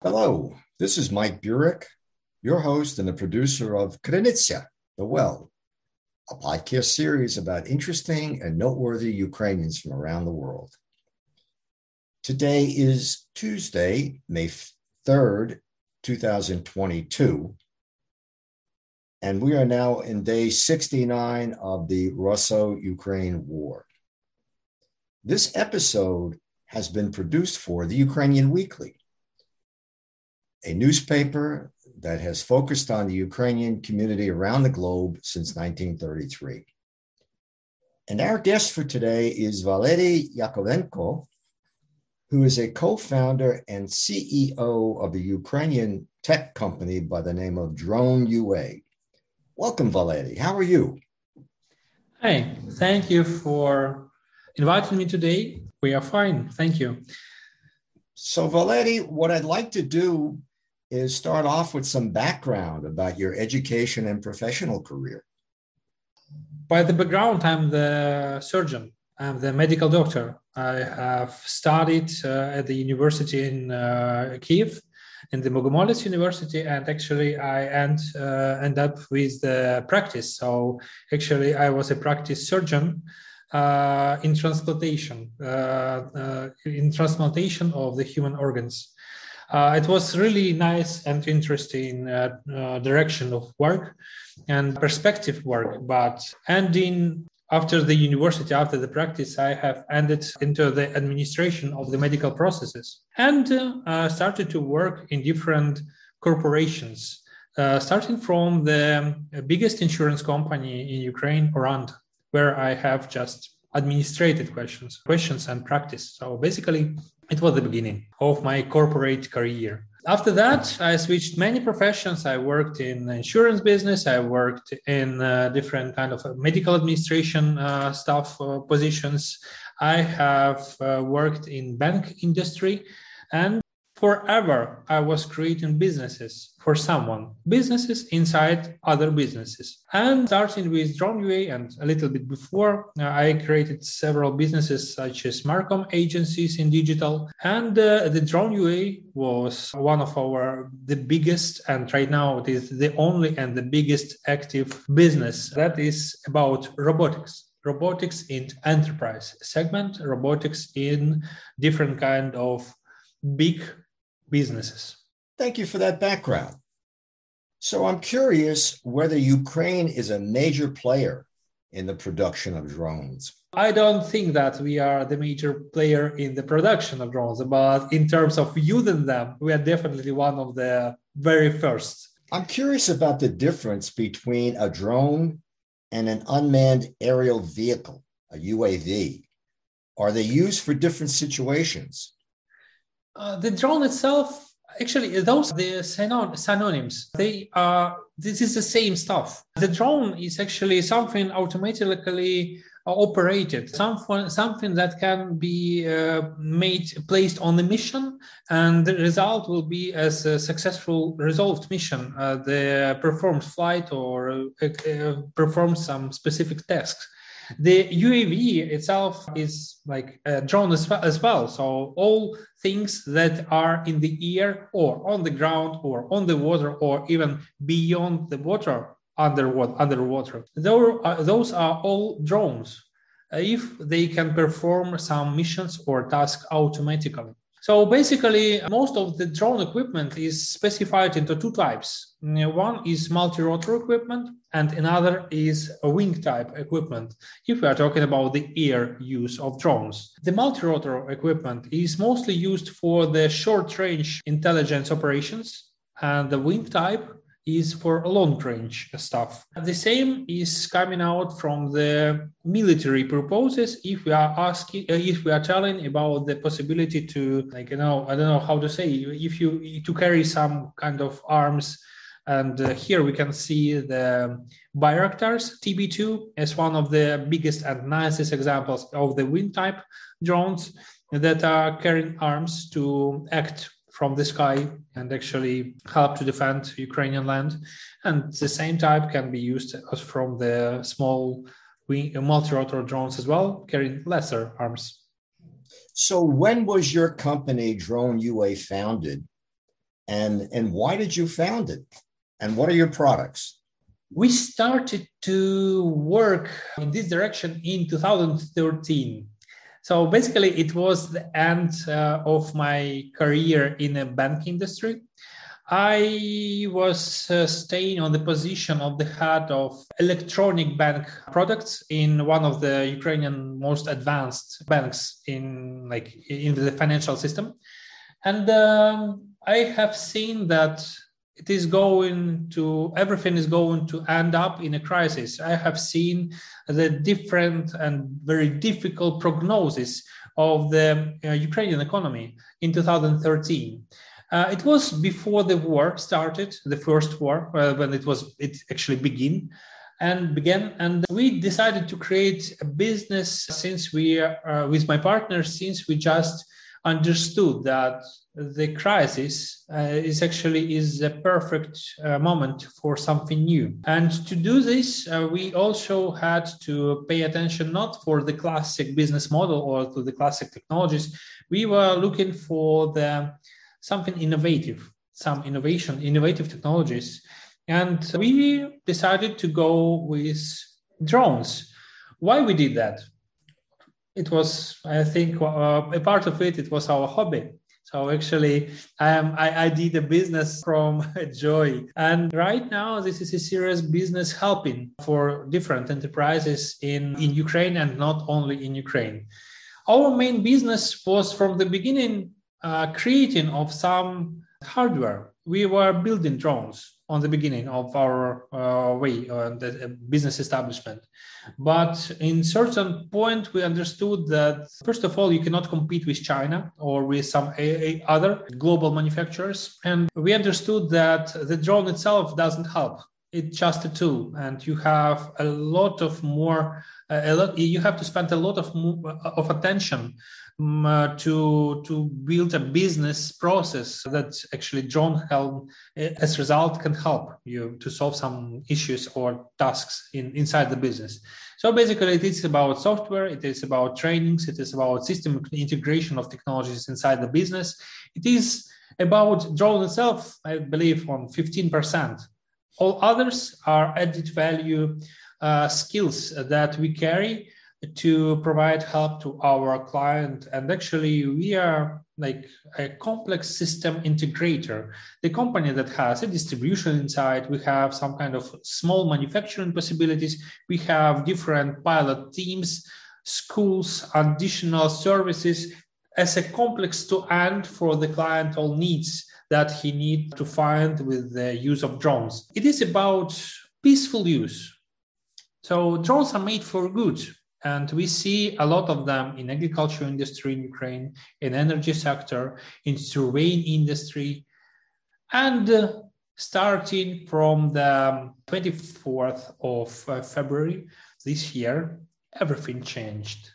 Hello, this is Mike Burek, your host and the producer of Krynytsia, The Well, a podcast series about interesting and noteworthy Ukrainians from around the world. Today is Tuesday, May 3rd, 2022, and we are now in day 69 of the Russo Ukraine War. This episode has been produced for the Ukrainian Weekly a newspaper that has focused on the Ukrainian community around the globe since 1933. And our guest for today is Valery Yakovenko, who is a co founder and CEO of a Ukrainian tech company by the name of Drone UA. Welcome, Valery. How are you? Hi, thank you for inviting me today. We are fine. Thank you. So, Valery, what I'd like to do is start off with some background about your education and professional career. By the background, I'm the surgeon. I'm the medical doctor. I have studied uh, at the university in uh, Kiev, in the Bogomolets University, and actually I end uh, end up with the practice. So actually, I was a practice surgeon uh, in transplantation, uh, uh, in transplantation of the human organs. Uh, it was really nice and interesting uh, uh, direction of work and perspective work. But ending after the university, after the practice, I have ended into the administration of the medical processes and uh, started to work in different corporations. Uh, starting from the biggest insurance company in Ukraine, Oranta, where I have just administrative questions, questions and practice. So basically, it was the beginning of my corporate career. After that, I switched many professions. I worked in insurance business. I worked in uh, different kind of medical administration uh, staff uh, positions. I have uh, worked in bank industry, and forever i was creating businesses for someone. Businesses inside other businesses. And starting with drone ua and a little bit before uh, i created several businesses such as marcom agencies in digital. And uh, the drone ua was one of our the biggest and right now it is the only and the biggest active business that is about robotics. Robotics in enterprise segment robotics in different kind of big businesses. Thank you for that background. So I'm curious whether Ukraine is a major player in the production of drones. I don't think that we are the major player in the production of drones, but in terms of using them, we are definitely one of the very first. I'm curious about the difference between a drone and an unmanned aerial vehicle, a UAV. Are they used for different situations? Uh, the drone itself, actually, those the synonyms. They are. This is the same stuff. The drone is actually something automatically operated, something something that can be uh, made placed on the mission, and the result will be as a successful resolved mission. Uh, the performed flight or uh, uh performs some specific tasks. The UAV itself is like uh, a drone as well, as well. So all things that are in the air or on the ground or on the water or even beyond the water underwater underwater those are all drones uh, if they can perform some missions or tasks automatically so basically, most of the drone equipment is specified into two types. One is multi-rotor equipment and another is a wing type equipment if we are talking about the air use of drones. The multi-rotor equipment is mostly used for the short range intelligence operations and the wing type is for long range stuff. The same is coming out from the military purposes. If we are asking, uh, if we are telling about the possibility to, like, you know, I don't know how to say, if you to carry some kind of arms. And uh, here we can see the Bayraktars TB2 as one of the biggest and nicest examples of the wing type drones that are carrying arms to act from the sky and actually help to defend Ukrainian land. And the same type can be used from the small uh, multi-rotor drones as well, carrying lesser arms. So when was your company Drone UA founded? and and why did you found it? And what are your products? We started to work in this direction in 2013. So basically, it was the end uh, of my career in the bank industry. I was uh, staying on the position of the head of electronic bank products in one of the Ukrainian most advanced banks in like in the financial system, and um, I have seen that it is going to everything is going to end up in a crisis. I have seen the different and very difficult prognosis of the uh, Ukrainian economy in 2013 uh, it was before the war started, the first war, uh, when it was it actually began and began. And we decided to create a business since we, uh, with my partner, since we just understood that the crisis uh, is actually is a perfect uh, moment for something new and to do this uh, we also had to pay attention not for the classic business model or to the classic technologies we were looking for the something innovative, some innovation, innovative technologies. And we decided to go with drones. Why we did that? It was, I think, uh, a part of it. It was our hobby. So actually, um, I, I did a business from joy, and right now this is a serious business helping for different enterprises in in Ukraine and not only in Ukraine. Our main business was from the beginning uh, creating of some hardware. We were building drones on the beginning of our uh, way uh, the uh, business establishment. But in certain point we understood that first of all you cannot compete with china or with some a- other global manufacturers. And we understood that the drone itself doesn't help. It's just a tool. And you have a lot of more uh, a lot you have to spend a lot of of attention um, to to build a business process that actually drone help uh, as a result can help you to solve some issues or tasks in inside the business. So basically it is about software it is about trainings it is about system integration of technologies inside the business. It is about drone itself i believe on 15% all others are added value uh, skills that we carry to provide help to our client. And actually, we are like a complex system integrator. The company that has a distribution inside, we have some kind of small manufacturing possibilities, we have different pilot teams, schools, additional services as a complex to end for the client all needs that he needs to find with the use of drones. It is about peaceful use. So drones are made for good and we see a lot of them in agriculture industry in Ukraine, in energy sector, in surveying industry. And uh, starting from the 24th of uh, February this year, everything changed.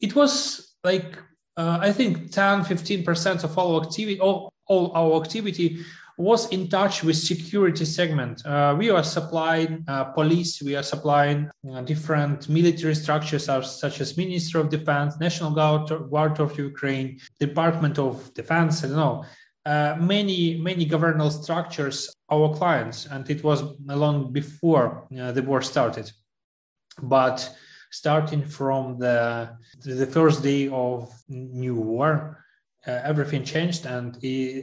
It was like, uh, I think 10, 15% of all activity, all, all our activity was in touch with security segment. Uh, we are supplying uh, police, we are supplying uh, different military structures such as Ministry of Defense, National Guard, Guard of Ukraine, Department of Defense, I don't know. Uh, many many governmental structures our clients and it was long before uh, the war started but starting from the the first day of new war uh, everything changed and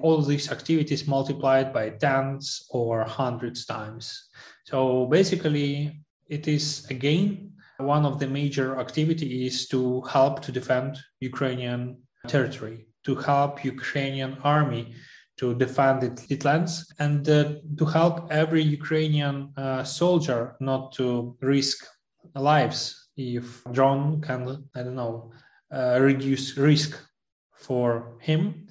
all these activities multiplied by tens or hundreds times. So basically, it is again one of the major activities to help to defend Ukrainian territory, to help Ukrainian army to defend its lands, and uh, to help every Ukrainian uh, soldier not to risk lives if drone can, I don't know, uh, reduce risk for him,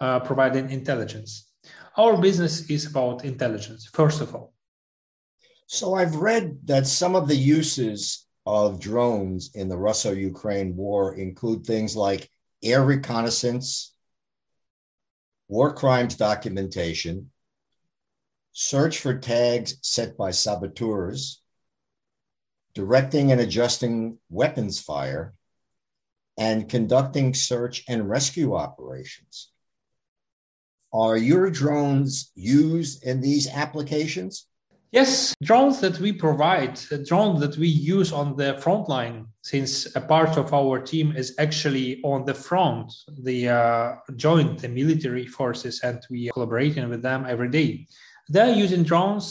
uh, providing intelligence. Our business is about intelligence, first of all. So I've read that some of the uses of drones in the Russo Ukraine war include things like air reconnaissance, war crimes documentation, search for tags set by saboteurs, directing and adjusting weapons fire, and conducting search and rescue operations. Are your drones used in these applications? Yes, drones that we provide, drones that we use on the front line, since a part of our team is actually on the front, the uh, joint the military forces, and we are collaborating with them every day. They're using drones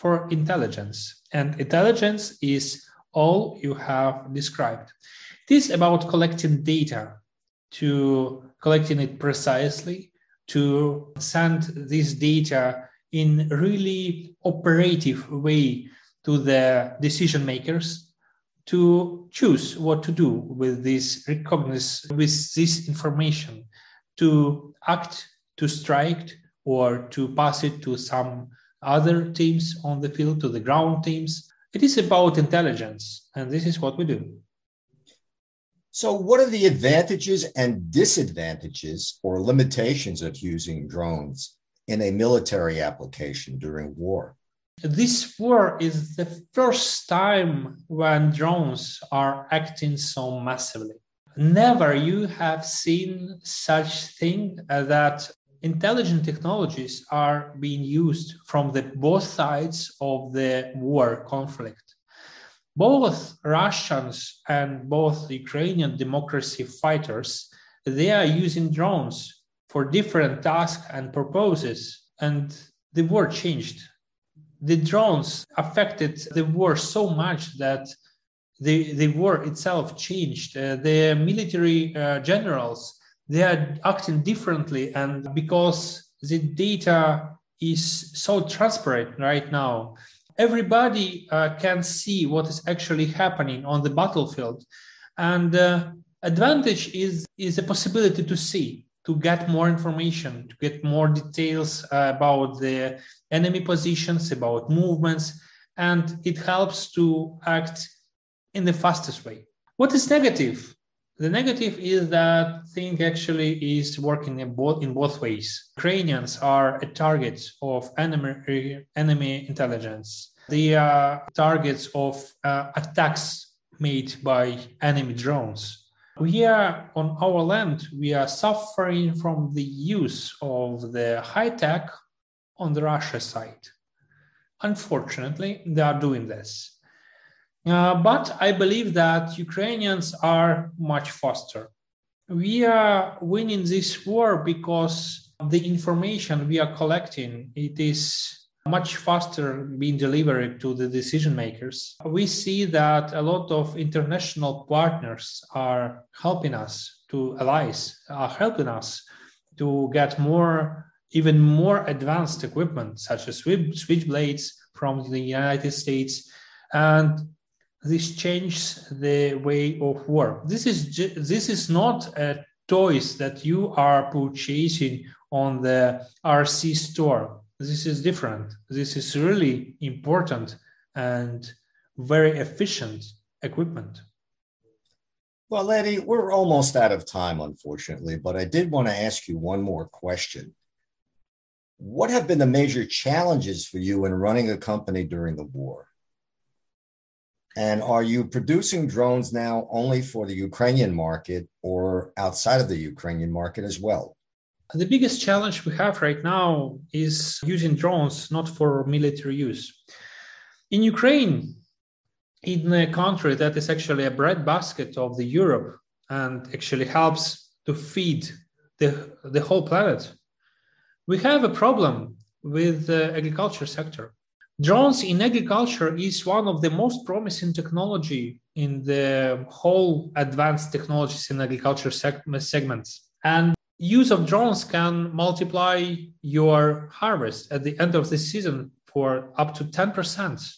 for intelligence, and intelligence is all you have described. It is about collecting data, to collecting it precisely, to send this data in really operative way to the decision makers to choose what to do with this recognize with this information to act to strike or to pass it to some other teams on the field to the ground teams. It is about intelligence and this is what we do so, what are the advantages and disadvantages or limitations of using drones in a military application during war? This war is the first time when drones are acting so massively. Never you have seen such thing that intelligent technologies are being used from the both sides of the war conflict both Russians and both Ukrainian democracy fighters, they are using drones for different tasks and purposes. And the war changed. The drones affected the war so much that the, the war itself changed. Uh, the military uh, generals, they are acting differently. And because the data is so transparent right now, everybody uh, can see what is actually happening on the battlefield. And uh, advantage is is a possibility to see to get more information to get more details uh, about the enemy positions about movements. And it helps to act in the fastest way. What is negative the negative is that thing actually is working in both in both ways. Ukrainians are a target of enemy enemy intelligence. They are targets of uh, attacks made by enemy drones. We are on our land. We are suffering from the use of the high tech on the Russia side. Unfortunately, they are doing this. Uh, but I believe that Ukrainians are much faster. We are winning this war because the information we are collecting it is much faster being delivered to the decision makers. We see that a lot of international partners are helping us to allies are helping us to get more even more advanced equipment such as switchblades from the United States and this changes the way of work. This is this is not a toys that you are purchasing on the RC store. This is different. This is really important and very efficient equipment. Well, Eddie, we're almost out of time, unfortunately, but I did want to ask you one more question. What have been the major challenges for you in running a company during the war? And are you producing drones now only for the Ukrainian market or outside of the Ukrainian market as well? The biggest challenge we have right now is using drones not for military use. In Ukraine, in a country that is actually a breadbasket of the Europe and actually helps to feed the, the whole planet, we have a problem with the agriculture sector. Drones in agriculture is one of the most promising technology in the whole advanced technologies in agriculture seg- segments. And use of drones can multiply your harvest at the end of the season for up to 10%.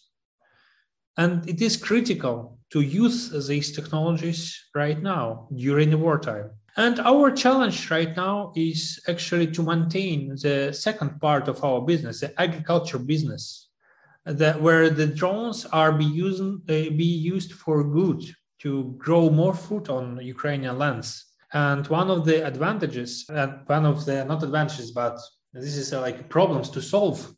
And it is critical to use these technologies right now during the wartime. And our challenge right now is actually to maintain the second part of our business, the agriculture business that where the drones are be used, uh, be used for good to grow more food on Ukrainian lands. And one of the advantages, and one of the not advantages, but this is uh, like problems to solve,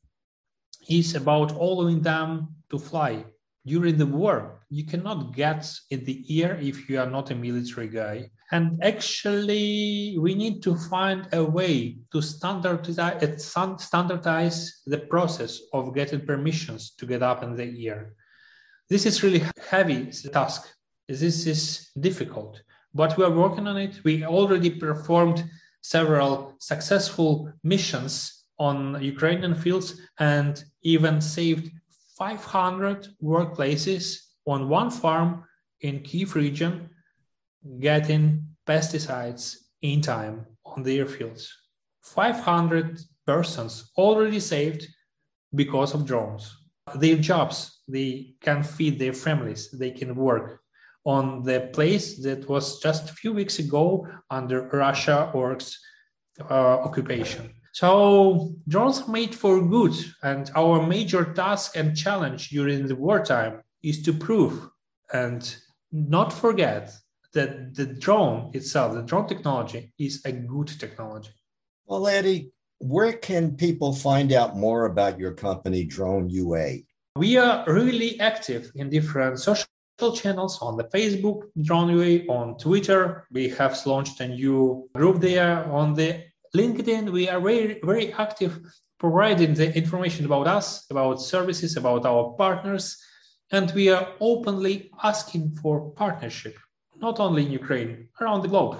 is about allowing them to fly during the war. You cannot get in the air if you are not a military guy. And actually, we need to find a way to standardize, uh, standardize the process of getting permissions to get up in the air. This is really heavy task. This is difficult, but we are working on it. We already performed several successful missions on Ukrainian fields and even saved 500 workplaces on one farm in Kiev region getting pesticides in time on their fields. 500 persons already saved because of drones. Their jobs, they can feed their families, they can work on the place that was just a few weeks ago under Russia orcs uh, occupation. So drones are made for good, and our major task and challenge during the wartime is to prove and not forget that the drone itself, the drone technology, is a good technology. Well, Eddie, where can people find out more about your company, Drone UA? We are really active in different social channels on the Facebook, Drone UA, on Twitter. We have launched a new group there. On the LinkedIn, we are very, very active providing the information about us, about services, about our partners, and we are openly asking for partnership not only in Ukraine, around the globe.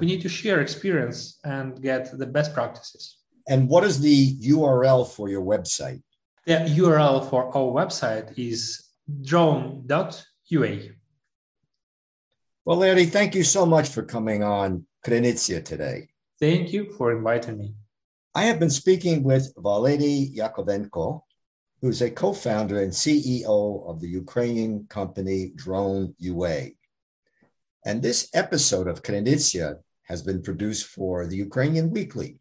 We need to share experience and get the best practices. And what is the URL for your website? The URL for our website is drone.ua. Well, Larry, thank you so much for coming on Krynytsia today. Thank you for inviting me. I have been speaking with Valery Yakovenko, who's a co founder and CEO of the Ukrainian company Drone UA. And this episode of Krynytsia has been produced for the Ukrainian Weekly,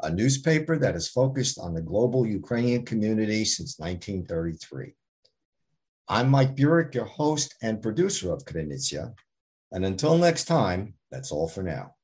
a newspaper that has focused on the global Ukrainian community since 1933. I'm Mike Burek, your host and producer of Krynytsia. And until next time, that's all for now.